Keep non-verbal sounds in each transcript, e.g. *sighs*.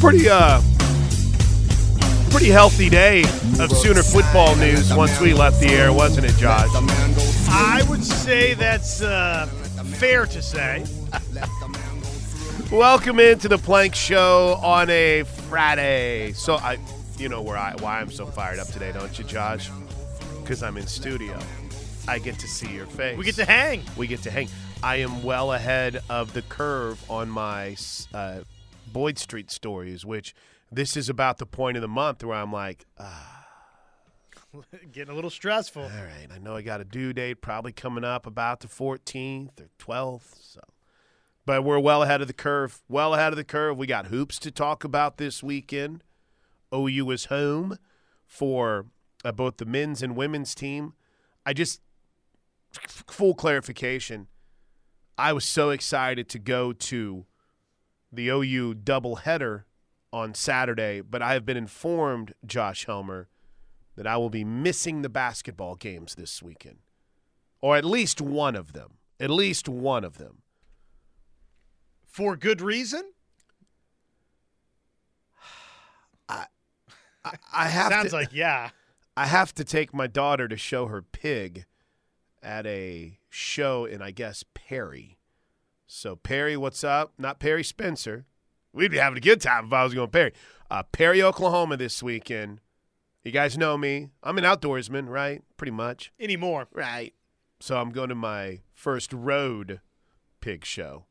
pretty uh pretty healthy day of Sooner football news once we left the air, wasn't it, Josh? I would say that's uh, fair to say. Welcome into the Plank Show on a Friday. So I, you know where I why I'm so fired up today, don't you, Josh? Because I'm in studio. I get to see your face. We get to hang. We get to hang. I am well ahead of the curve on my uh, Boyd Street stories, which this is about the point of the month where I'm like, ah, *laughs* Getting a little stressful. all right, I know I got a due date probably coming up about the 14th or 12th. So, but we're well ahead of the curve. Well ahead of the curve. We got hoops to talk about this weekend. OU is home for uh, both the men's and women's team. I just full clarification. I was so excited to go to the OU doubleheader on Saturday, but I have been informed, Josh Helmer, that I will be missing the basketball games this weekend, or at least one of them. At least one of them. For good reason? *sighs* I, I *laughs* have Sounds to, like, yeah. I have to take my daughter to show her pig at a show in, I guess, Perry. So, Perry, what's up? Not Perry Spencer. We'd be having a good time if I was going to Perry. Uh, Perry, Oklahoma this weekend. You guys know me. I'm an outdoorsman, right? Pretty much. Anymore. Right. So, I'm going to my first road pig show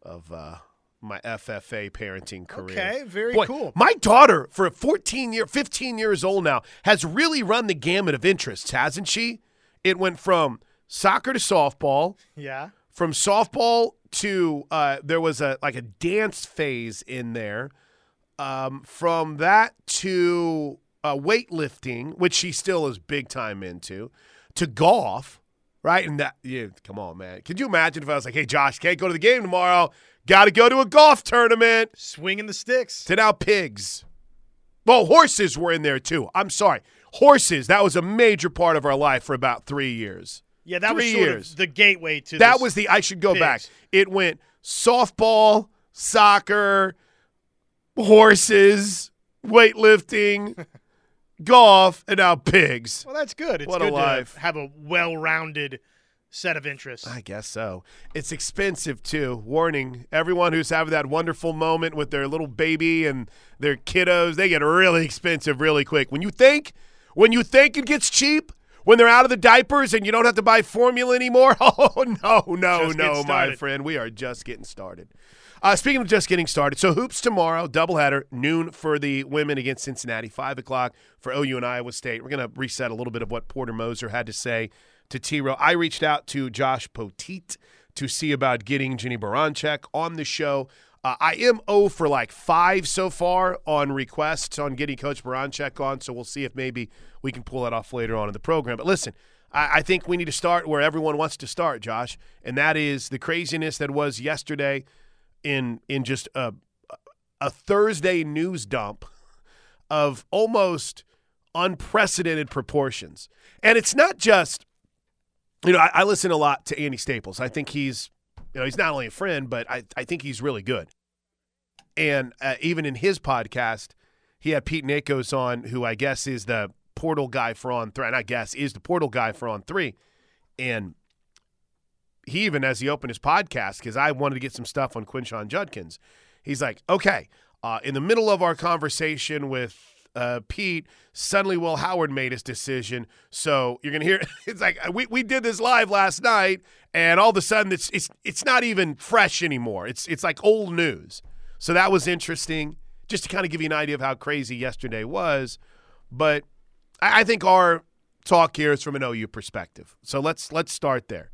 of uh, my FFA parenting career. Okay, very Boy, cool. My daughter, for 14 year, 15 years old now, has really run the gamut of interests, hasn't she? It went from soccer to softball, Yeah. from softball to uh, there was a like a dance phase in there. Um, from that to uh, weightlifting, which she still is big time into, to golf, right? And that, yeah, come on, man. Could you imagine if I was like, hey, Josh, can't go to the game tomorrow. Got to go to a golf tournament Swinging the sticks. to now pigs. Well, horses were in there too. I'm sorry. Horses, that was a major part of our life for about three years. Yeah, that was Three sort years. the gateway to That was the, I should go back. It went softball, soccer, horses, weightlifting, *laughs* golf, and now pigs. Well, that's good. It's What a good life. to have a well-rounded set of interests. I guess so. It's expensive too. Warning everyone who's having that wonderful moment with their little baby and their kiddos, they get really expensive really quick. When you think when you think it gets cheap, when they're out of the diapers and you don't have to buy formula anymore, *laughs* oh no, no, Just no, my friend. We are just getting started. Uh, speaking of just getting started, so hoops tomorrow, doubleheader, noon for the women against Cincinnati, five o'clock for OU and Iowa State. We're going to reset a little bit of what Porter Moser had to say to T Row. I reached out to Josh Poteet to see about getting Jennie Baranczyk on the show. Uh, I am 0 for like five so far on requests on getting Coach Baranczyk on, so we'll see if maybe we can pull that off later on in the program. But listen, I, I think we need to start where everyone wants to start, Josh, and that is the craziness that was yesterday in in just a a Thursday news dump of almost unprecedented proportions. And it's not just, you know, I, I listen a lot to Andy Staples. I think he's, you know, he's not only a friend, but I, I think he's really good. And uh, even in his podcast, he had Pete Nakos on, who I guess is the portal guy for On Three. And I guess is the portal guy for On Three. And he even, as he opened his podcast, because I wanted to get some stuff on Quinshon Judkins, he's like, okay, uh, in the middle of our conversation with uh, Pete, suddenly Will Howard made his decision. So you're gonna hear *laughs* it's like we, we did this live last night, and all of a sudden it's it's it's not even fresh anymore. It's it's like old news. So that was interesting, just to kind of give you an idea of how crazy yesterday was. But I, I think our talk here is from an OU perspective. So let's let's start there.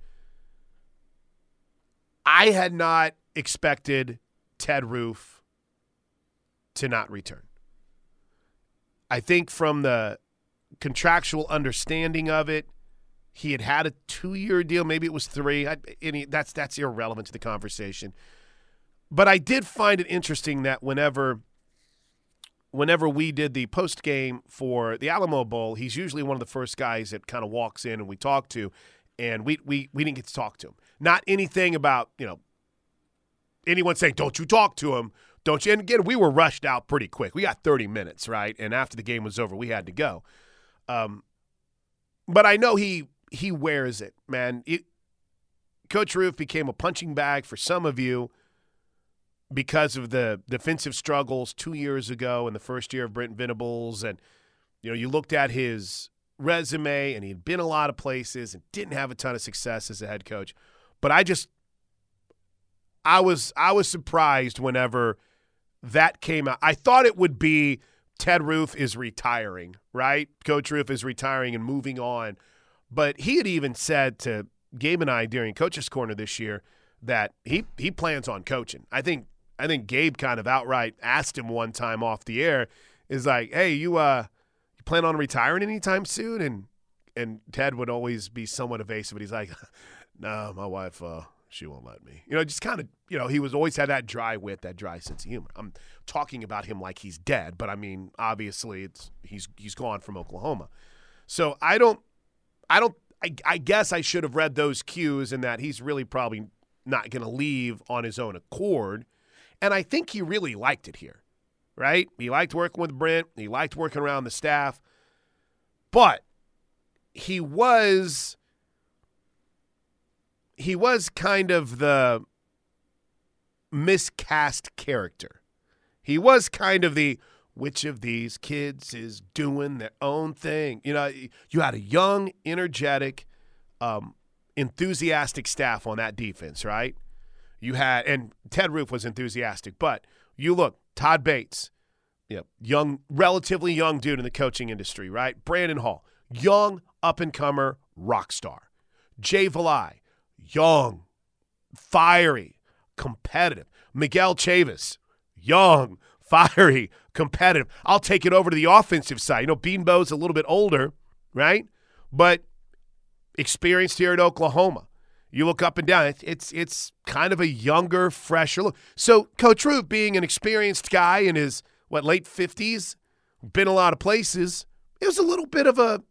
I had not expected Ted Roof to not return. I think from the contractual understanding of it, he had had a two-year deal. Maybe it was three. I, any, that's that's irrelevant to the conversation. But I did find it interesting that whenever whenever we did the post game for the Alamo Bowl, he's usually one of the first guys that kind of walks in and we talk to, and we we we didn't get to talk to him. Not anything about you know anyone saying don't you talk to him. Don't you? And again, we were rushed out pretty quick. We got 30 minutes, right? And after the game was over, we had to go. Um, but I know he he wears it, man. It, Coach Roof became a punching bag for some of you because of the defensive struggles two years ago in the first year of Brent Venables. And, you know, you looked at his resume and he'd been a lot of places and didn't have a ton of success as a head coach. But I just I was I was surprised whenever that came out. I thought it would be Ted Roof is retiring, right? Coach Roof is retiring and moving on. But he had even said to Gabe and I during Coach's Corner this year that he he plans on coaching. I think I think Gabe kind of outright asked him one time off the air, is like, "Hey, you uh, you plan on retiring anytime soon?" And and Ted would always be somewhat evasive, but he's like, *laughs* "No, my wife, uh, she won't let me." You know, just kind of, you know, he was always had that dry wit, that dry sense of humor. I'm talking about him like he's dead, but I mean, obviously, it's he's he's gone from Oklahoma. So I don't, I don't, I, I guess I should have read those cues in that he's really probably not going to leave on his own accord. And I think he really liked it here, right? He liked working with Brent, he liked working around the staff, but he was he was kind of the miscast character. He was kind of the which of these kids is doing their own thing. You know, you had a young, energetic, um, enthusiastic staff on that defense, right? You had, and Ted Roof was enthusiastic, but you look, Todd Bates, yeah, young, relatively young dude in the coaching industry, right? Brandon Hall, young up and comer rock star. Jay Valai, young, fiery, competitive. Miguel Chavis, young, *laughs* fiery, competitive. I'll take it over to the offensive side. You know, Beanbo's a little bit older, right? But experienced here at Oklahoma. You look up and down. It's, it's it's kind of a younger, fresher look. So Coach Roof, being an experienced guy in his what late fifties, been a lot of places. It was a little bit of a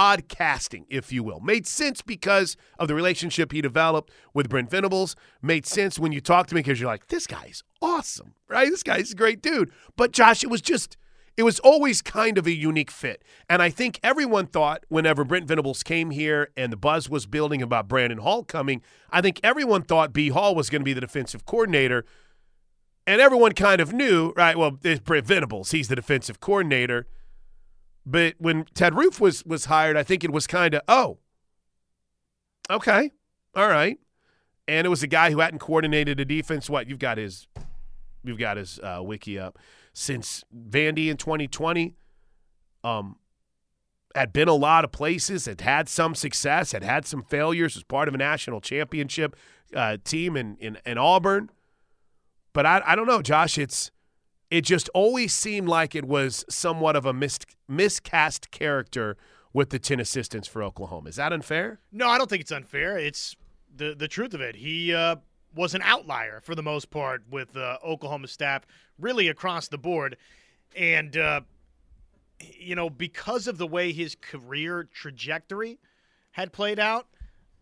odd casting, if you will. Made sense because of the relationship he developed with Brent Venables. Made sense when you talk to me because you're like, this guy's awesome, right? This guy's a great dude. But Josh, it was just it was always kind of a unique fit. And I think everyone thought whenever Brent Venables came here and the buzz was building about Brandon Hall coming, I think everyone thought B. Hall was going to be the defensive coordinator. And everyone kind of knew, right? Well, it's Brent Venables. He's the defensive coordinator. But when Ted Roof was was hired, I think it was kind of, oh, okay, all right. And it was a guy who hadn't coordinated a defense. What you've got his, you've got his uh, wiki up since Vandy in 2020. Um, had been a lot of places, had had some success, had had some failures as part of a national championship uh, team in, in, in Auburn. But I, I don't know, Josh. It's it just always seemed like it was somewhat of a mis- miscast character with the 10 assistants for Oklahoma. Is that unfair? No, I don't think it's unfair. It's the the truth of it. He uh, was an outlier for the most part with uh, Oklahoma staff, really across the board. And, uh, you know, because of the way his career trajectory had played out,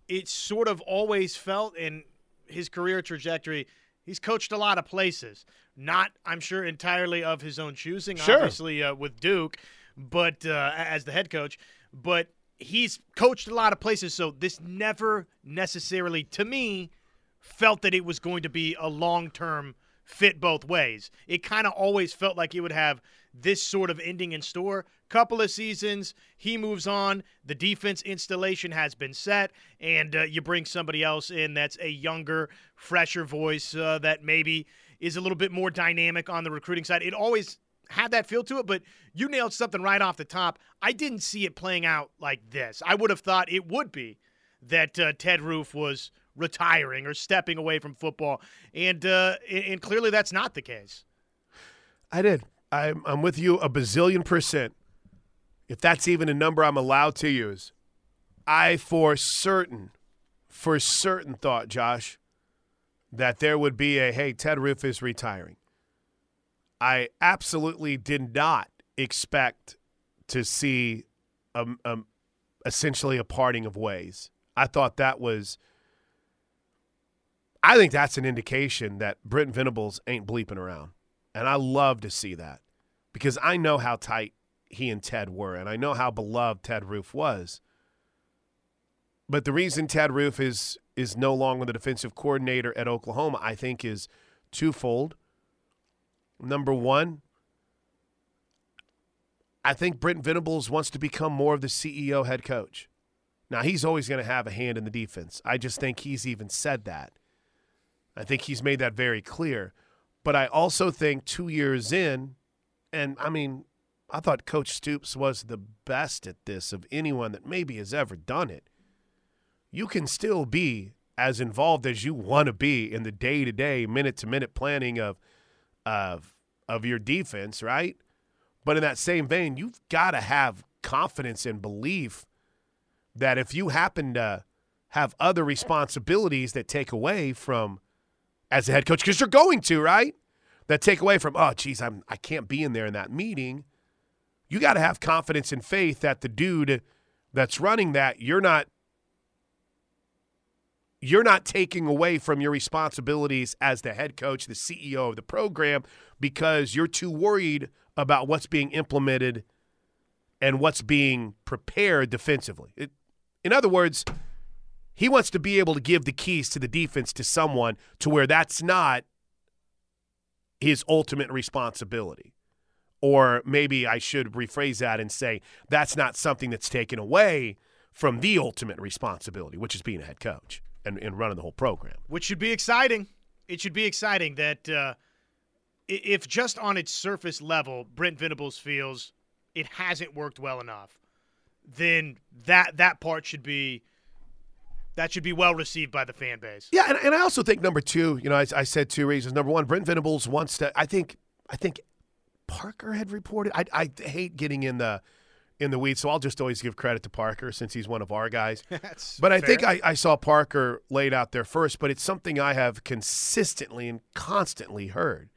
it sort of always felt in his career trajectory, he's coached a lot of places. Not, I'm sure, entirely of his own choosing, sure. obviously, uh, with Duke, but uh, as the head coach. But he's coached a lot of places, so this never necessarily, to me, felt that it was going to be a long term fit both ways. It kind of always felt like it would have this sort of ending in store. Couple of seasons, he moves on. The defense installation has been set, and uh, you bring somebody else in that's a younger, fresher voice uh, that maybe is a little bit more dynamic on the recruiting side. It always had that feel to it, but you nailed something right off the top. I didn't see it playing out like this. I would have thought it would be that uh, Ted Roof was retiring or stepping away from football, and uh, and clearly that's not the case. I did. I'm I'm with you a bazillion percent. If that's even a number I'm allowed to use, I for certain, for certain thought, Josh, that there would be a hey Ted Roof is retiring. I absolutely did not expect to see a, a, essentially a parting of ways. I thought that was I think that's an indication that Brent Venables ain't bleeping around. And I love to see that because I know how tight he and Ted were, and I know how beloved Ted Roof was. But the reason Ted Roof is is no longer the defensive coordinator at Oklahoma, I think, is twofold. Number one, I think Brent Venables wants to become more of the CEO head coach. Now, he's always going to have a hand in the defense. I just think he's even said that. I think he's made that very clear. But I also think two years in, and I mean, I thought Coach Stoops was the best at this of anyone that maybe has ever done it. You can still be as involved as you want to be in the day to day, minute to minute planning of, of, of your defense, right? But in that same vein, you've got to have confidence and belief that if you happen to have other responsibilities that take away from as a head coach, because you're going to, right? That take away from, oh, geez, I'm I can't be in there in that meeting. You got to have confidence and faith that the dude that's running that, you're not you're not taking away from your responsibilities as the head coach, the CEO of the program, because you're too worried about what's being implemented and what's being prepared defensively. It, in other words, he wants to be able to give the keys to the defense to someone to where that's not his ultimate responsibility. Or maybe I should rephrase that and say that's not something that's taken away from the ultimate responsibility, which is being a head coach and, and running the whole program. Which should be exciting. It should be exciting that uh, if just on its surface level, Brent Venables feels it hasn't worked well enough, then that that part should be that should be well received by the fan base. Yeah, and, and I also think number two, you know, I, I said two reasons. Number one, Brent Venables wants to. I think I think Parker had reported. I I hate getting in the in the weeds, so I'll just always give credit to Parker since he's one of our guys. *laughs* but I fair. think I, I saw Parker laid out there first, but it's something I have consistently and constantly heard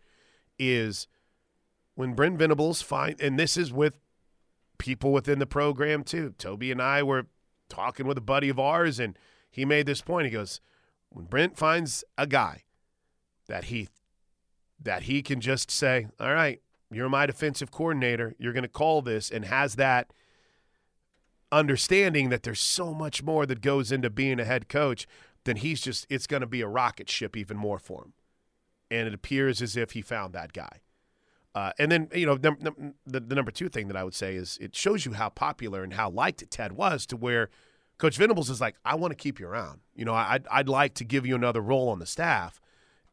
is when Brent Venables find, and this is with people within the program too. Toby and I were talking with a buddy of ours, and he made this point. He goes, when Brent finds a guy that he that he can just say, "All right, you're my defensive coordinator. You're going to call this," and has that understanding that there's so much more that goes into being a head coach, then he's just it's going to be a rocket ship even more for him. And it appears as if he found that guy. Uh, and then, you know, num- the, the number two thing that I would say is it shows you how popular and how liked Ted was to where Coach Venables is like, I want to keep you around. You know, I'd, I'd like to give you another role on the staff.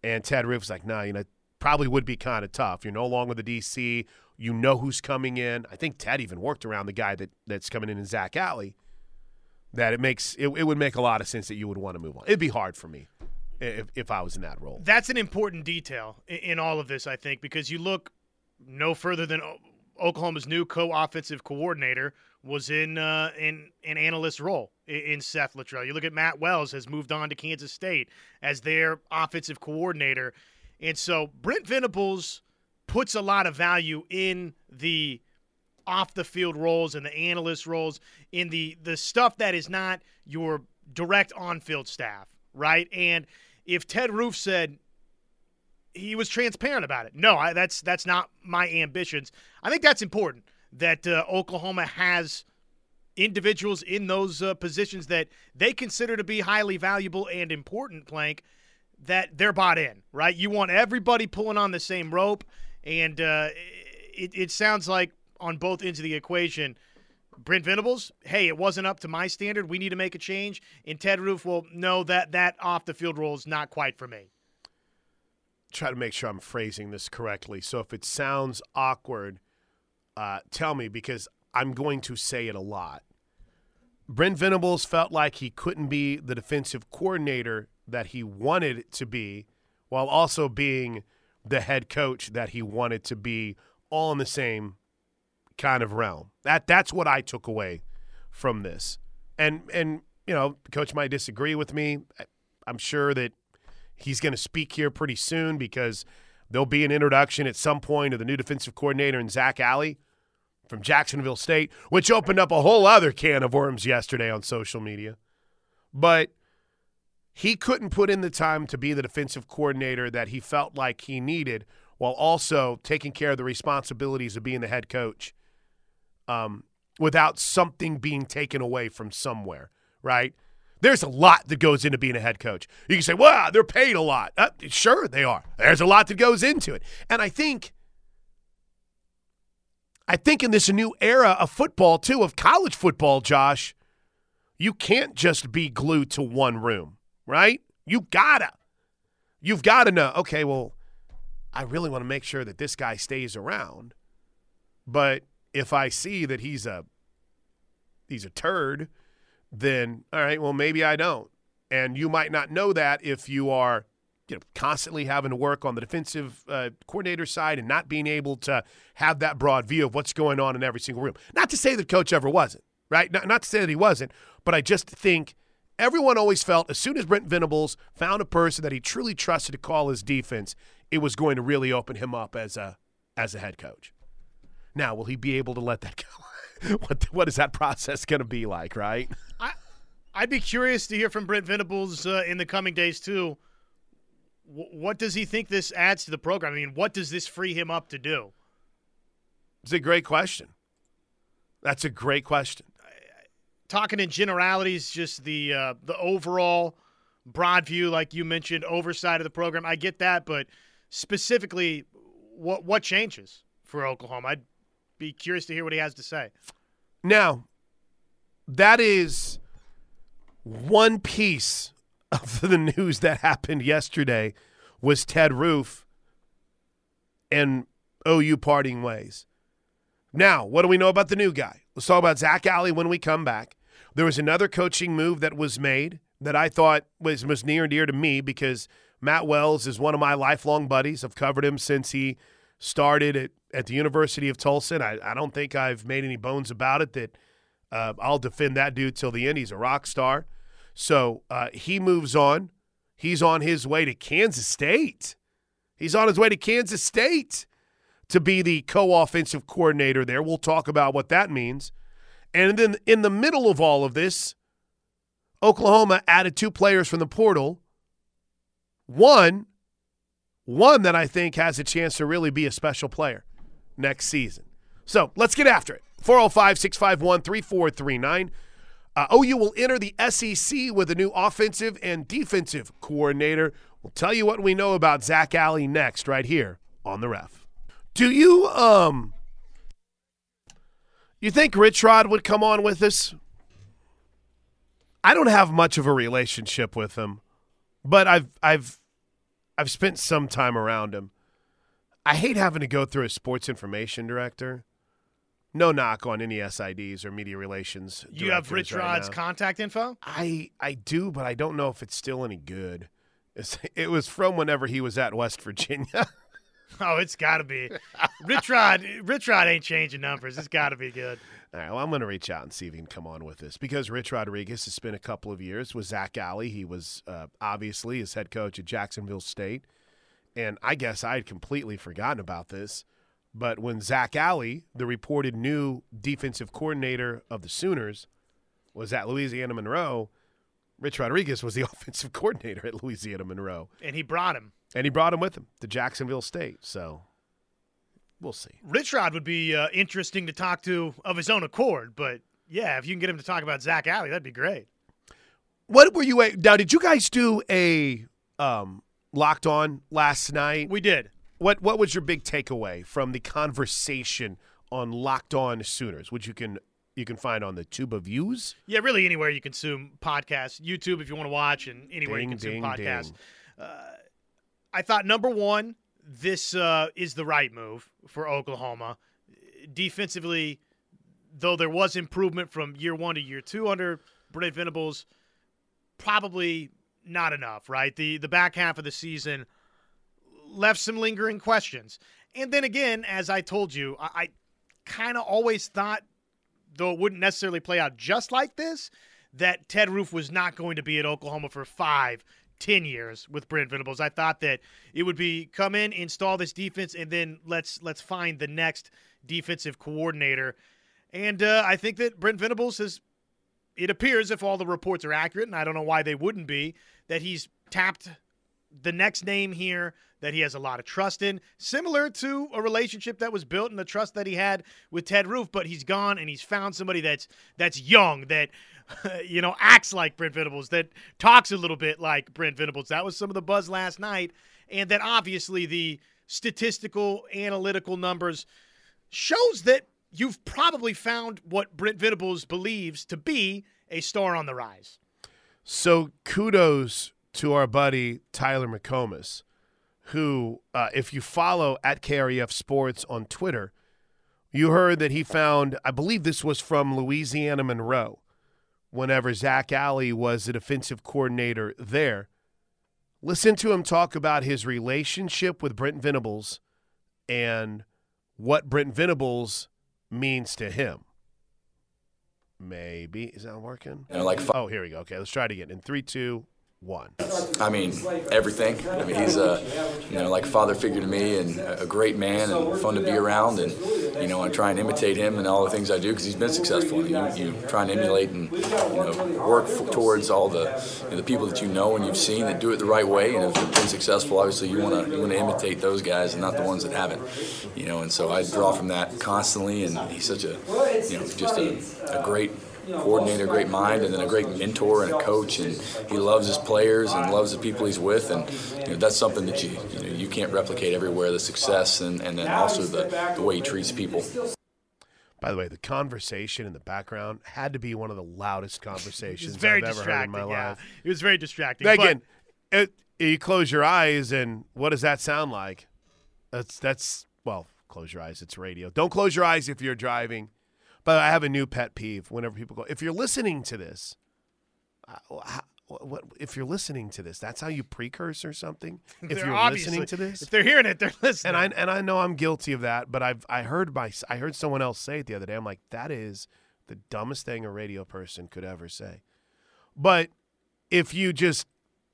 And Ted Roof's like, nah, you know, probably would be kind of tough. You're no longer the DC. You know who's coming in. I think Ted even worked around the guy that, that's coming in in Zac Alley. That it makes it, it would make a lot of sense that you would want to move on. It'd be hard for me if, if I was in that role. That's an important detail in, all of this, I think, because you look no further than Oklahoma's new co-offensive coordinator was in uh, in an analyst role in, in Seth Littrell. You look at Matt Wells has moved on to Kansas State as their offensive coordinator, and so Brent Venables puts a lot of value in the off the field roles and the analyst roles in the the stuff that is not your direct on field staff, right? And if Ted Roof said he was transparent about it, no, I, that's that's not my ambitions. I think that's important that uh, Oklahoma has individuals in those uh, positions that they consider to be highly valuable and important. Plank that they're bought in, right? You want everybody pulling on the same rope, and uh, it, it sounds like on both ends of the equation. Brent Venables, hey, it wasn't up to my standard. We need to make a change. And Ted Roof, well, no, that that off the field role is not quite for me. Try to make sure I'm phrasing this correctly. So if it sounds awkward, uh, tell me because I'm going to say it a lot. Brent Venables felt like he couldn't be the defensive coordinator that he wanted to be while also being the head coach that he wanted to be all in the same kind of realm. That that's what I took away from this. And and you know, coach might disagree with me. I'm sure that he's going to speak here pretty soon because there'll be an introduction at some point of the new defensive coordinator in Zac Alley from Jacksonville State, which opened up a whole other can of worms yesterday on social media. But he couldn't put in the time to be the defensive coordinator that he felt like he needed while also taking care of the responsibilities of being the head coach um, without something being taken away from somewhere, right? There's a lot that goes into being a head coach. You can say, well, they're paid a lot. Uh, sure, they are. There's a lot that goes into it. And I think. I think in this new era of football, too, of college football, Josh, you can't just be glued to one room, right? You gotta. You've got to know, okay, well, I really want to make sure that this guy stays around. But if I see that he's a he's a turd, then all right, well maybe I don't. And you might not know that if you are you know constantly having to work on the defensive uh, coordinator side and not being able to have that broad view of what's going on in every single room. Not to say that coach ever wasn't, right? Not, not to say that he wasn't, but I just think everyone always felt as soon as Brent Venables found a person that he truly trusted to call his defense, it was going to really open him up as a as a head coach. Now, will he be able to let that go? *laughs* what what is that process going to be like, right? I I'd be curious to hear from Brent Venables uh, in the coming days too. What does he think this adds to the program? I mean, what does this free him up to do? It's a great question. That's a great question. Talking in generalities, just the uh, the overall broad view, like you mentioned, oversight of the program. I get that, but specifically, what what changes for Oklahoma? I'd be curious to hear what he has to say. Now, that is one piece of the news that happened yesterday was Ted Roof and OU parting ways. Now, what do we know about the new guy? Let's talk about Zac Alley when we come back. There was another coaching move that was made that I thought was, was near and dear to me because Matt Wells is one of my lifelong buddies. I've covered him since he started at, at the University of Tulsa. And I, I don't think I've made any bones about it that uh, I'll defend that dude till the end. He's a rock star. So uh, he moves on. He's on his way to Kansas State. He's on his way to Kansas State to be the co offensive coordinator there. We'll talk about what that means. And then in the middle of all of this, Oklahoma added two players from the portal. One, one that I think has a chance to really be a special player next season. So let's get after it. 405 651 3439. Uh, OU will enter the SEC with a new offensive and defensive coordinator. We'll tell you what we know about Zac Alley next, right here on the ref. Do you um you think Rich Rod would come on with us? I don't have much of a relationship with him, but I've I've I've spent some time around him. I hate having to go through a sports information director. No knock on any SIDs or media relations. You have Rich right Rod's now. contact info? I I do, but I don't know if it's still any good. It's, *laughs* it was from whenever he was at West Virginia. *laughs* Oh, it's got to be. Rich Rod, Rich Rod ain't changing numbers. It's got to be good. All right, well, I'm going to reach out and see if he can come on with this because Rich Rodriguez has spent a couple of years with Zac Alley. He was uh, obviously his head coach at Jacksonville State. And I guess I had completely forgotten about this. But when Zac Alley, the reported new defensive coordinator of the Sooners, was at Louisiana Monroe, Rich Rodriguez was the *laughs* offensive coordinator at Louisiana Monroe. And he brought him. And he brought him with him to Jacksonville State. So we'll see. Rich Rod would be uh, interesting to talk to of his own accord, but yeah, if you can get him to talk about Zac Alley, that'd be great. What were you now? Did you guys do a um, locked on last night? We did. What What was your big takeaway from the conversation on Locked On Sooners, which you can you can find on the Tube of Views? Yeah, really anywhere you consume podcasts, YouTube if you want to watch, and anywhere Ding, you consume ding, podcasts. ding. I thought number one, this uh, is the right move for Oklahoma. Defensively, though there was improvement from year one to year two under Brent Venables, probably not enough, right? The the back half of the season left some lingering questions. And then again, as I told you, I, I kind of always thought, though it wouldn't necessarily play out just like this, that Ted Roof was not going to be at Oklahoma for five, ten years with Brent Venables. I thought that it would be come in, install this defense, and then let's let's find the next defensive coordinator. And uh, I think that Brent Venables has. It appears, if all the reports are accurate, and I don't know why they wouldn't be, that he's tapped the next name here that he has a lot of trust in, similar to a relationship that was built and the trust that he had with Ted Roof. But he's gone and he's found somebody that's that's young, that *laughs* you know acts like Brent Venables, that talks a little bit like Brent Venables. That was some of the buzz last night, and that obviously the statistical analytical numbers shows that you've probably found what Brent Venables believes to be a star on the rise. So kudos to our buddy Tyler McComas, who, uh, if you follow at KREF Sports on Twitter, you heard that he found, I believe this was from Louisiana Monroe, whenever Zac Alley was the defensive coordinator there. Listen to him talk about his relationship with Brent Venables and what Brent Venables means to him. Maybe. Is that working? Like oh, here we go. Okay, let's try it again. In three, two, one. I mean, everything. I mean, he's a, you know, like a father figure to me and a great man and fun to be around. And, you know, I try and imitate him and all the things I do because he's been successful. And you, you try and emulate and, you know, work towards all the, you know, the people that you know and you've seen that do it the right way. And they've been successful, obviously you want to you want to imitate those guys and not the ones that haven't. You know, and so I draw from that constantly. And he's such a, you know, just a, a great coordinator, a great mind, and then a great mentor and a coach. And he loves his players and loves the people he's with, and you know, that's something that you you, know, you can't replicate everywhere. The success and, and then also the, the way he treats people. By the way, the conversation in the background had to be one of the loudest *laughs* conversations very I've ever heard in my yeah. life. It was very distracting. Again, it, you close your eyes, and what does that sound like? That's that's well, close your eyes. It's radio. Don't close your eyes if you're driving. But I have a new pet peeve. Whenever people go, if you're listening to this, uh, how, what, if you're listening to this, that's how you precurse or something. *laughs* If They're you're listening to this, if they're hearing it, they're listening. and I and I know I'm guilty of that, but I've I heard my I heard someone else say it the other day. I'm like, that is the dumbest thing a radio person could ever say. But if you just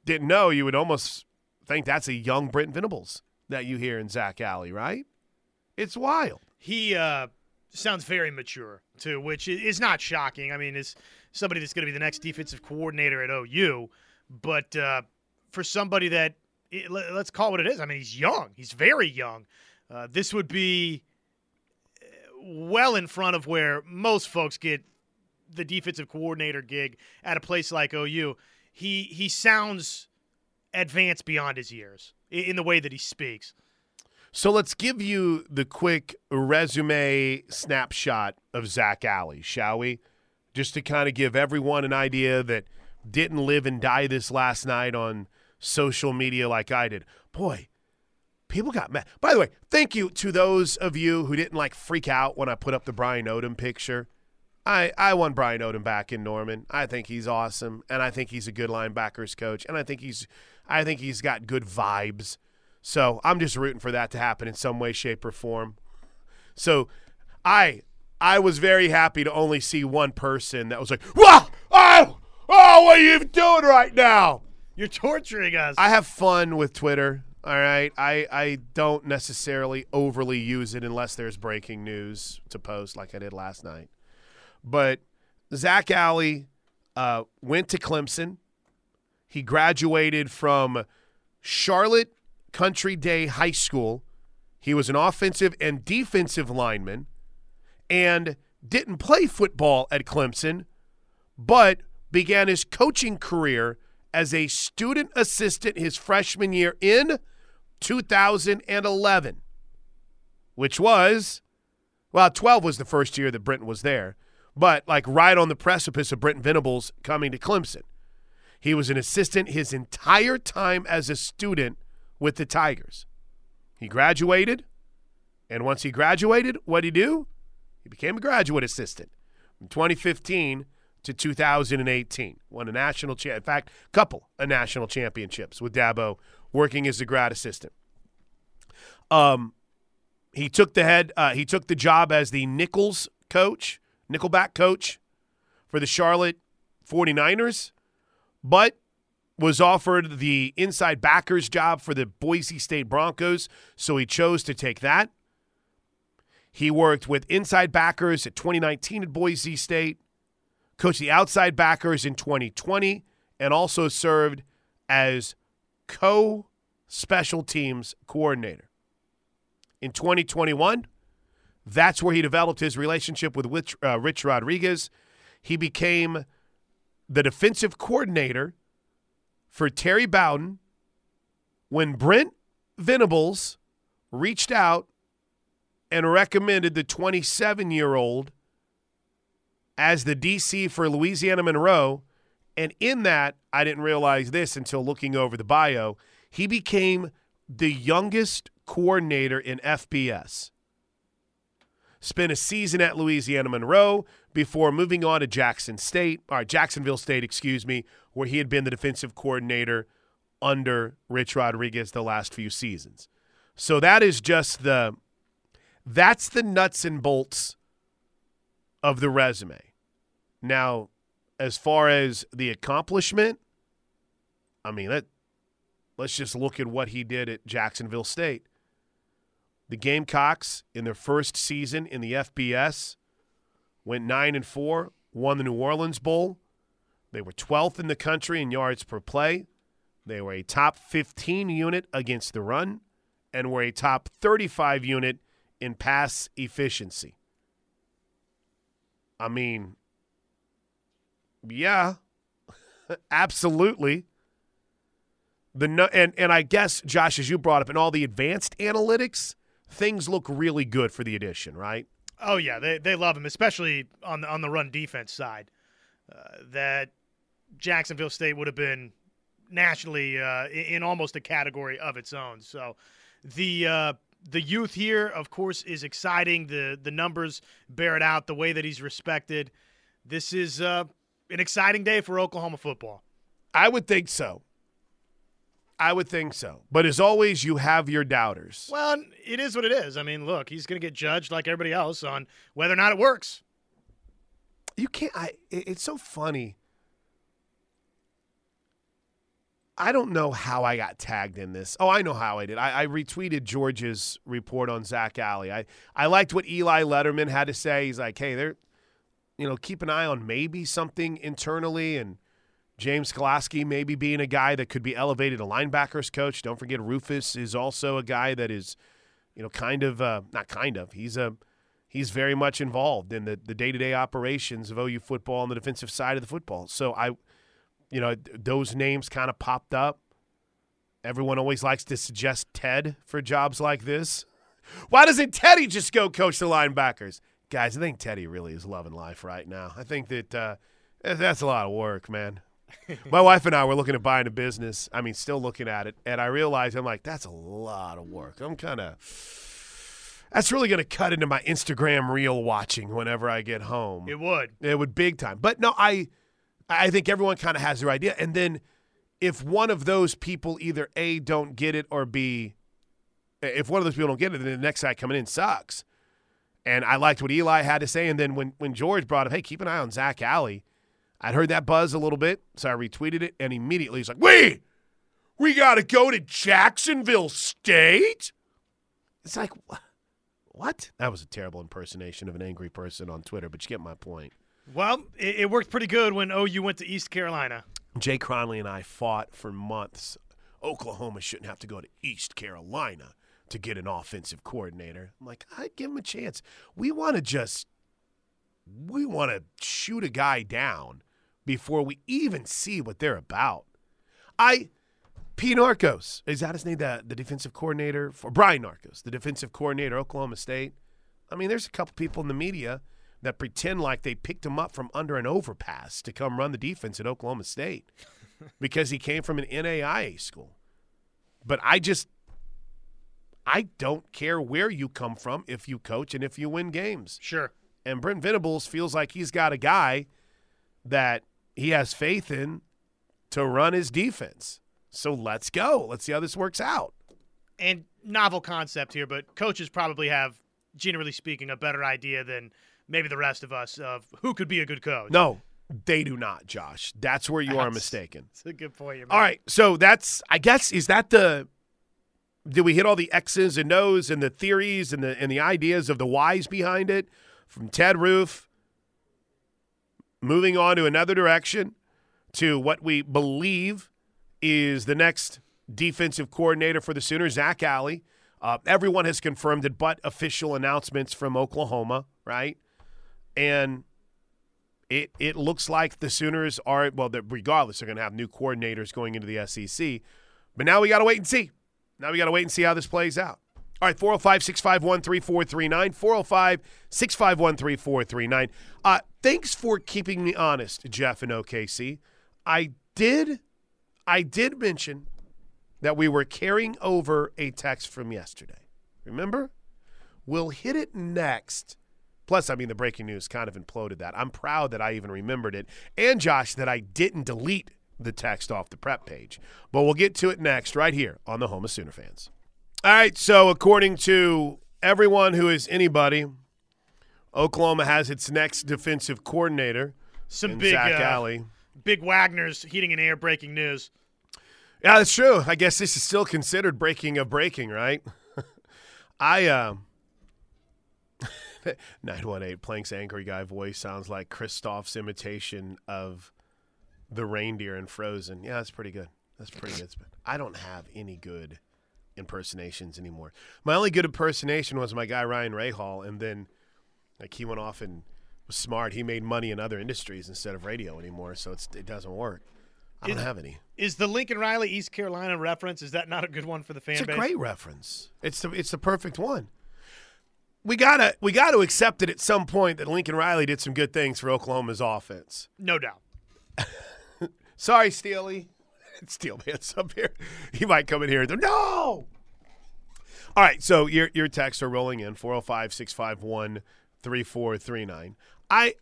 didn't know, you would almost think that's a young Brent Venables that you hear in Zac Alley, right? It's wild. he uh, sounds very mature too, which is not shocking. I mean, it's somebody that's going to be the next defensive coordinator at OU, but uh, for somebody that let- let's call what it is. I mean, he's young. He's very young. Uh, this would be well in front of where most folks get the defensive coordinator gig at a place like OU. He he sounds advanced beyond his years in the way that he speaks. So let's give you the quick resume snapshot of Zac Alley, shall we? Just to kind of give everyone an idea that didn't live and die this last night on social media like I did. Boy, people got mad. By the way, thank you to those of you who didn't like freak out when I put up the Brian Odom picture. I, I want Brian Odom back in Norman. I think he's awesome, and I think he's a good linebackers coach, and I think he's I think he's got good vibes. So I'm just rooting for that to happen in some way, shape, or form. So I I was very happy to only see one person that was like, "Wow, oh, oh, what are you doing right now?" You're torturing us. I have fun with Twitter. All right, I I don't necessarily overly use it unless there's breaking news to post, like I did last night. But Zac Alley uh, went to Clemson. He graduated from Charlotte Country Day High School. He was an offensive and defensive lineman and didn't play football at Clemson, but began his coaching career as a student assistant his freshman year in 2011, which was, well, 12 was the first year that Brenton was there, but like right on the precipice of Brenton Venables coming to Clemson. He was an assistant his entire time as a student with the Tigers. He graduated, and once he graduated, what did he do? He became a graduate assistant from 2015 to 2018. Won a national cha- in fact, couple of national championships with Dabo working as a grad assistant. Um, he took the head. Uh, he took the job as the Nichols coach, Nickelback coach for the Charlotte 49ers, but was offered the inside backers job for the Boise State Broncos, so he chose to take that. He worked with inside backers at 2019 at Boise State, coached the outside backers in 2020, and also served as co special teams coordinator. In 2021, that's where he developed his relationship with Rich, uh, Rich Rodriguez. He became the defensive coordinator for Terry Bowden when Brent Venables reached out and recommended the 27 year old as the DC for Louisiana Monroe. And in that, I didn't realize this until looking over the bio. He became the youngest coordinator in FBS. Spent a season at Louisiana Monroe before moving on to Jackson State, or Jacksonville State, excuse me, where he had been the defensive coordinator under Rich Rodriguez the last few seasons. So that is just the that's the nuts and bolts of the resume. Now, as far as the accomplishment, I mean, that, let's just look at what he did at Jacksonville State. The Gamecocks in their first season in the FBS went 9 and 4, won the New Orleans Bowl. They were 12th in the country in yards per play. They were a top 15 unit against the run and were a top 35 unit in pass efficiency. I mean, yeah, *laughs* absolutely. The no, and and I guess Josh, as you brought up, in all the advanced analytics, things look really good for the addition, right? Oh yeah, they they love him, especially on the on the run defense side. Uh, that Jacksonville State would have been nationally uh, in, almost a category of its own. So the uh, the youth here, of course, is exciting. The the numbers bear it out. The way that he's respected. This is uh, an exciting day for Oklahoma football. I would think so. I would think so. But as always, you have your doubters. Well, it is what it is. I mean, look, he's going to get judged like everybody else on whether or not it works. You can't. I, it's so funny I don't know how I got tagged in this. Oh, I know how I did. I, I, retweeted George's report on Zac Alley. I, I liked what Eli Lederman had to say. He's like, hey, they're, you know, keep an eye on maybe something internally and James Skalowski maybe being a guy that could be elevated to linebackers coach. Don't forget Rufus is also a guy that is, you know, kind of uh, not kind of. He's a he's very much involved in the the day to day operations of OU football on the defensive side of the football. So I you know, those names kind of popped up. Everyone always likes to suggest Ted for jobs like this. Why doesn't Teddy just go coach the linebackers? Guys, I think Teddy really is loving life right now. I think that uh, that's a lot of work, man. *laughs* My wife and I were looking at buying a business. I mean, still looking at it. And I realized I'm like, that's a lot of work. I'm kind of. That's really going to cut into my Instagram reel watching whenever I get home. It would. It would big time. But no, I I think everyone kind of has their idea. And then if one of those people either A, don't get it, or B, if one of those people don't get it, then the next guy coming in sucks. And I liked what Eli had to say. And then when, when George brought up, hey, keep an eye on Zac Alley, I'd heard that buzz a little bit. So I retweeted it. And immediately he's like, wait, we got to go to Jacksonville State? It's like, what? That was a terrible impersonation of an angry person on Twitter, but you get my point. Well, it, it, worked pretty good when OU went to East Carolina. Jay Cronley and I fought for months. Oklahoma shouldn't have to go to East Carolina to get an offensive coordinator. I'm like, I give him a chance. We want to just we want to shoot a guy down before we even see what they're about. I P. Narcos is that his name? The the defensive coordinator for Brian Narcos, the defensive coordinator, Oklahoma State. I mean, there's a couple people in the media that pretend like they picked him up from under an overpass to come run the defense at Oklahoma State *laughs* because he came from an NAIA school. But I just, I don't care where you come from if you coach and if you win games. Sure. And Brent Venables feels like he's got a guy that he has faith in to run his defense. So let's go. Let's see how this works out. And novel concept here, but coaches probably have, generally speaking, a better idea than – maybe the rest of us of who could be a good coach. No, they do not, Josh. That's where you that's, are mistaken. That's *laughs* a good point. All right, so that's I guess is that the did we hit all the X's and O's and the theories and the and the ideas of the whys behind it from Ted Roof moving on to another direction to what we believe is the next defensive coordinator for the Sooners, Zac Alley. Uh, everyone has confirmed it, but official announcements from Oklahoma, right? And it it looks like the Sooners are well. Regardless, they're going to have new coordinators going into the SEC. But now we got to wait and see. Now we got to wait and see how this plays out. All right, 405 651 3439. 405 651 3439. Uh, thanks for keeping me honest, Jeff and OKC. I did, I did mention that we were carrying over a text from yesterday. Remember? We'll hit it next. Plus, I mean, the breaking news kind of imploded that. I'm proud that I even remembered it. And, Josh, that I didn't delete the text off the prep page. But we'll get to it next, right here on the Home of Sooner fans. All right, so according to everyone who is anybody, Oklahoma has its next defensive coordinator. Some big Zac uh, Alley. Big Wagner's heating and air breaking news. Yeah, that's true. I guess this is still considered breaking of breaking, right? *laughs* I uh *laughs* 918 Plank's angry guy voice sounds like Kristoff's imitation of the reindeer in Frozen. Yeah, that's pretty good. That's pretty good. I don't have any good impersonations anymore. My only good impersonation was my guy Ryan Rahal, and then like he went off and was smart. He made money in other industries instead of radio anymore, so it's, it doesn't work. I don't Is- have any. Is the Lincoln Riley East Carolina reference? Is that not a good one for the fan It's a base? great reference. It's the it's the perfect one. We gotta we gotta accept it at some point that Lincoln Riley did some good things for Oklahoma's offense. no doubt. *laughs* Sorry, Steely. *laughs* Steelman's up here. He might come in here and go, no. All right, so your your texts are rolling in 405-651-3439. I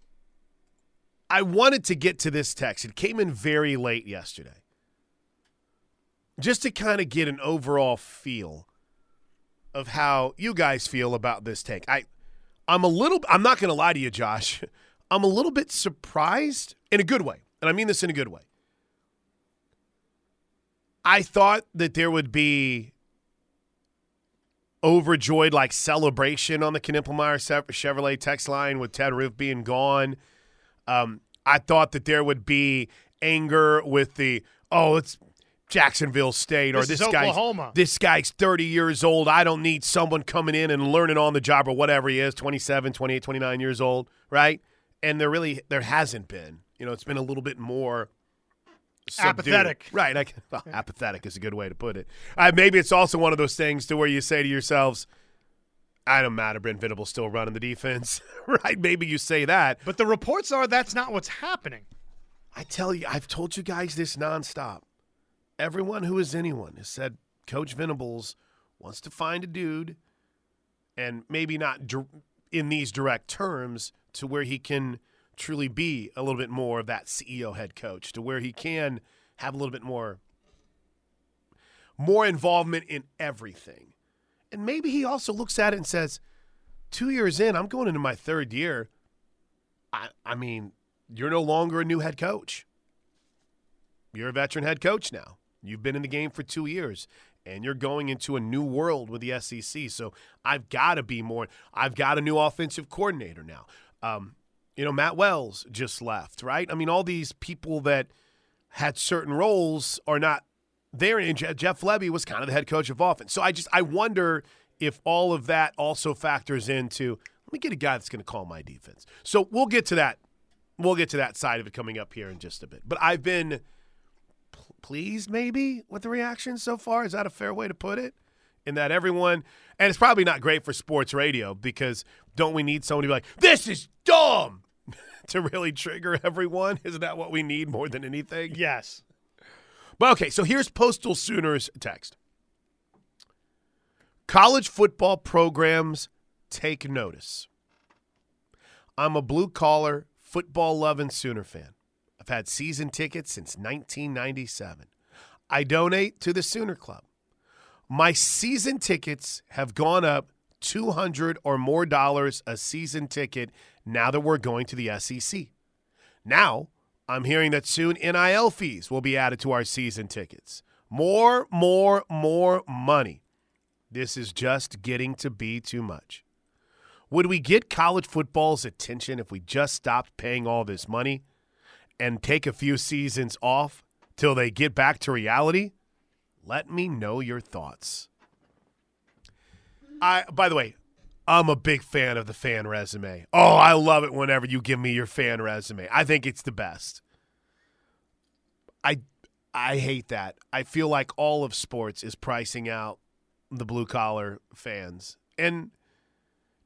I wanted to get to this text. It came in very late yesterday. Just to kind of get an overall feel of how you guys feel about this take. I I'm a little I'm not going to lie to you, Josh. *laughs* I'm a little bit surprised in a good way. And I mean this in a good way. I thought that there would be overjoyed like celebration on the Knippelmeyer Chevrolet text line with Ted Roof being gone. Um, I thought that there would be anger with the oh it's Jacksonville State or This this, is guy's this guy's 30 years old. I don't need someone coming in and learning on the job or whatever he is, 27, 28, 29 years old, right? And there really there hasn't been. You know, it's been a little bit more subdued. Apathetic. Right. I, *laughs* well, apathetic is a good way to put it. Uh, maybe it's also one of those things to where you say to yourselves, I don't matter. Brent Venables still running the defense, *laughs* right? Maybe you say that. But the reports are that's not what's happening. I tell you, I've told you guys this nonstop. Everyone who is anyone has said Coach Venables wants to find a dude, and maybe not in these direct terms, to where he can truly be a little bit more of that CEO head coach, to where he can have a little bit more more involvement in everything. And maybe he also looks at it and says, two years in, I'm going into my third year. I, I mean, you're no longer a new head coach. You're a veteran head coach now. You've been in the game for two years, and you're going into a new world with the SEC. So I've got to be more. I've got a new offensive coordinator now. Um, you know, Matt Wells just left, right? I mean, all these people that had certain roles are not there. And Jeff Lebby was kind of the head coach of offense. So I just I wonder if all of that also factors into. Let me get a guy that's going to call my defense. So we'll get to that. We'll get to that side of it coming up here in just a bit. But I've been pleased, maybe, with the reaction so far. Is that a fair way to put it? In that everyone, and it's probably not great for sports radio because don't we need someone to be like, "This is dumb," *laughs* to really trigger everyone? Isn't that what we need more than anything? Yes. But okay, so here's Postal Sooners text. College football programs take notice. I'm a blue collar, football loving Sooner fan. I've had season tickets since 1997. I donate to the Sooner Club. My season tickets have gone up 200 or more dollars a season ticket now that we're going to the SEC. Now, I'm hearing that soon NIL fees will be added to our season tickets. More, more, more money. This is just getting to be too much. Would we get college football's attention if we just stopped paying all this money and take a few seasons off till they get back to reality? Let me know your thoughts. I by the way, I'm a big fan of the fan resume. Oh, I love it whenever you give me your fan resume. I think it's the best. I I hate that. I feel like all of sports is pricing out the blue collar fans. And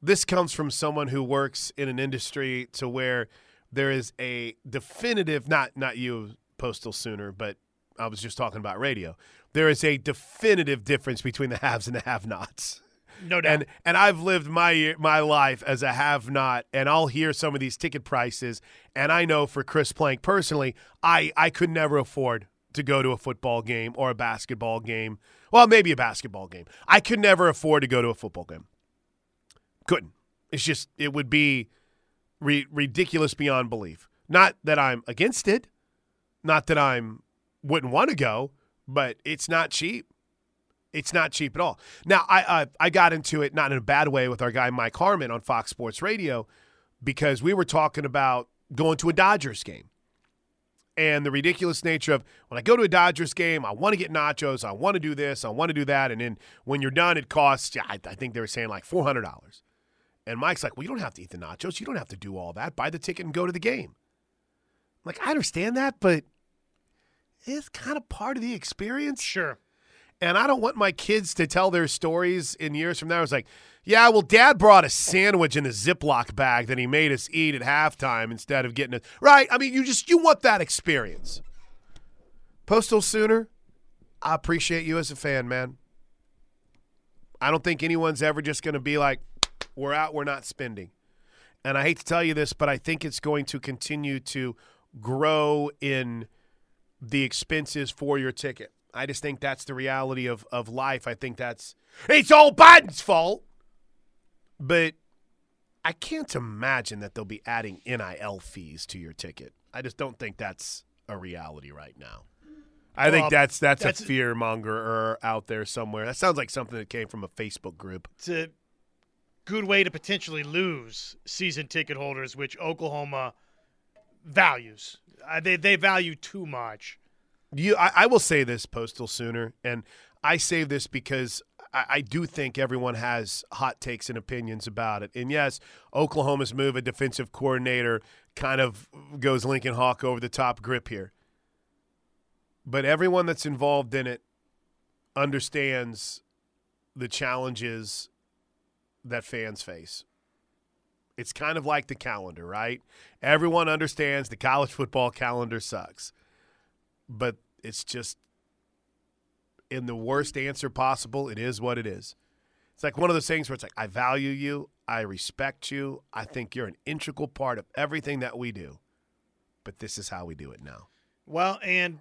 this comes from someone who works in an industry to where there is a definitive not not you postal sooner, but I was just talking about radio. There is a definitive difference between the haves and the have-nots. No doubt. And and I've lived my my life as a have not, and I'll hear some of these ticket prices, and I know for Chris Plank personally, I I could never afford to go to a football game or a basketball game. Well, maybe a basketball game. I could never afford to go to a football game. Couldn't. It's just it would be ridiculous beyond belief. Not that I'm against it, not that I'm wouldn't want to go, but it's not cheap. It's not cheap at all. Now, I uh, I got into it not in a bad way with our guy Mike Harmon on Fox Sports Radio because we were talking about going to a Dodgers game and the ridiculous nature of when I go to a Dodgers game, I want to get nachos, I want to do this, I want to do that, and then when you're done, it costs. I, I think they were saying like four hundred dollars. And Mike's like, "Well, you don't have to eat the nachos. You don't have to do all that. Buy the ticket and go to the game." I'm like, I understand that, but it's kind of part of the experience. sure. And I don't want my kids to tell their stories in years from now. It's like, yeah, well, dad brought a sandwich in a Ziploc bag that he made us eat at halftime instead of getting it. Right? I mean, you just, you want that experience. Postal Sooner, I appreciate you as a fan, man. I don't think anyone's ever just going to be like, we're out, we're not spending. And I hate to tell you this, but I think it's going to continue to grow in the expenses for your ticket. I just think that's the reality of, of life. I think that's it's all Biden's fault. But I can't imagine that they'll be adding NIL fees to your ticket. I just don't think that's a reality right now. I think that's that's, that's- a fear monger out there somewhere. That sounds like something that came from a Facebook group. A good way to potentially lose season ticket holders, which Oklahoma values. Uh, they they value too much. You, I, I will say this, Postal Sooner, and I say this because I, I do think everyone has hot takes and opinions about it. And yes, Oklahoma's move a defensive coordinator kind of goes Lincoln Hawk over the top grip here. But everyone that's involved in it understands the challenges that fans face. It's kind of like the calendar, right? Everyone understands the college football calendar sucks but it's just in the worst answer possible. It is what it is. It's like one of those things where it's like, I value you, I respect you, I think you're an integral part of everything that we do, but this is how we do it now, Well, and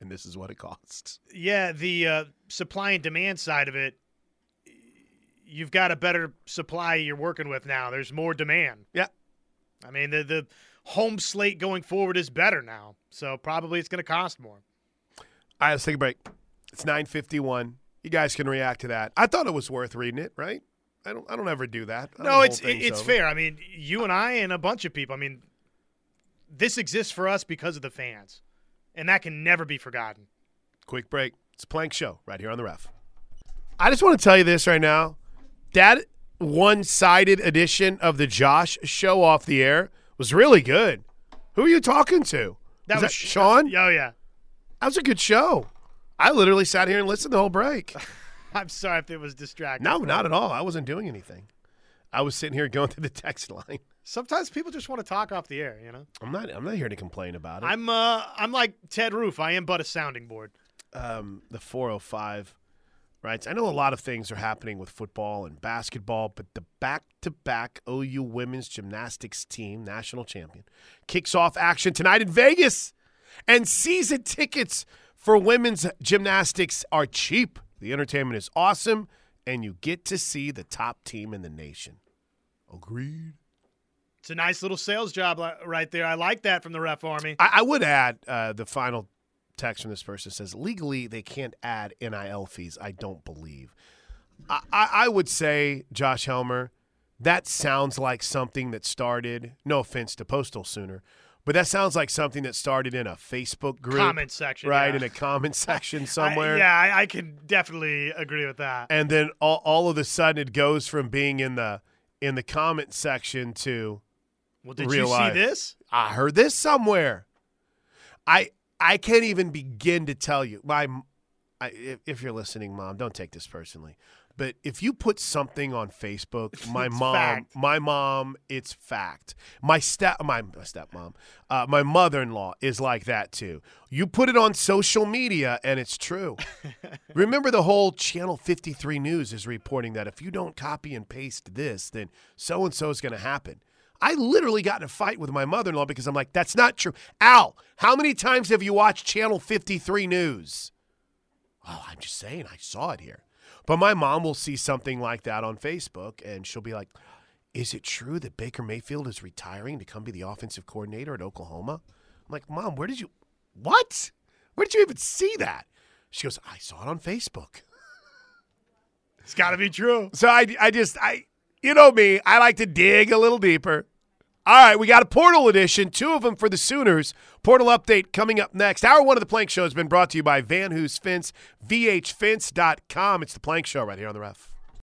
and this is what it costs. yeah, the uh, supply and demand side of it, you've got a better supply you're working with now. There's more demand. Yeah. I mean, the the home slate going forward is better now, so probably it's going to cost more. All right, let's take a break. It's nine fifty one. You guys can react to that. I thought it was worth reading it, right? I don't. I don't ever do that. No, it's it's over. fair. I mean, you and I and a bunch of people. I mean, this exists for us because of the fans, and that can never be forgotten. Quick break. It's a plank show right here on the ref. I just want to tell you this right now. That one sided edition of the Josh show off the air was really good. Who are you talking to? That Was that Sean? Oh yeah. That was a good show. I literally sat here and listened the whole break. *laughs* I'm sorry if it was distracting. No, not at all. I wasn't doing anything. I was sitting here *laughs* going through the text line. Sometimes people just want to talk off the air. You know. I'm not. I'm not here to complain about it. I'm uh I'm like Ted Roof. I am but a sounding board. um, the 405 right? I know a lot of things are happening with football and basketball, but the back-to-back OU women's gymnastics team, national champion, kicks off action tonight in Vegas. And season tickets for women's gymnastics are cheap. The entertainment is awesome, and you get to see the top team in the nation. Agreed. It's a nice little sales job right there. I like that from the ref army. I, I would add uh, the final text from this person says legally they can't add NIL fees. I don't believe. I, I, I would say Josh Helmer, that sounds like something that started. No offense to Postal Sooner, But that sounds like something that started in a Facebook group, Comment section, right? yeah. In a comment *laughs* section I- somewhere. yeah, I, I can definitely agree with that. And then all, all of a sudden, it goes from being in the in the comment section to Well, did you life. see this? I heard this somewhere. I I can't even begin to tell you. My, I, if, you're listening, mom, don't take this personally. But if you put something on Facebook, *laughs* my mom, fact. my mom, it's fact. My step, my, my stepmom, uh, my mother-in-law is like that too. You put it on social media, and it's true. *laughs* Remember, the whole Channel 53 News is reporting that if you don't copy and paste this, then so and so is going to happen. I literally got in a fight with my mother in law because I'm like, that's not true. Al, how many times have you watched Channel 53 News? Oh, I'm just saying, I saw it here. But my mom will see something like that on Facebook and she'll be like, is it true that Baker Mayfield is retiring to come be the offensive coordinator at Oklahoma? I'm like, Mom, where did you, what? Where did you even see that? She goes, I saw it on Facebook. It's got to be true. So I, I just, I, you know me, I like to dig a little deeper. All right, we got a portal edition, two of them for the Sooners. Portal update coming up next. Hour one of the Plank Show has been brought to you by Van Hoos Fence, vhfence.com. It's the Plank Show right here on the ref.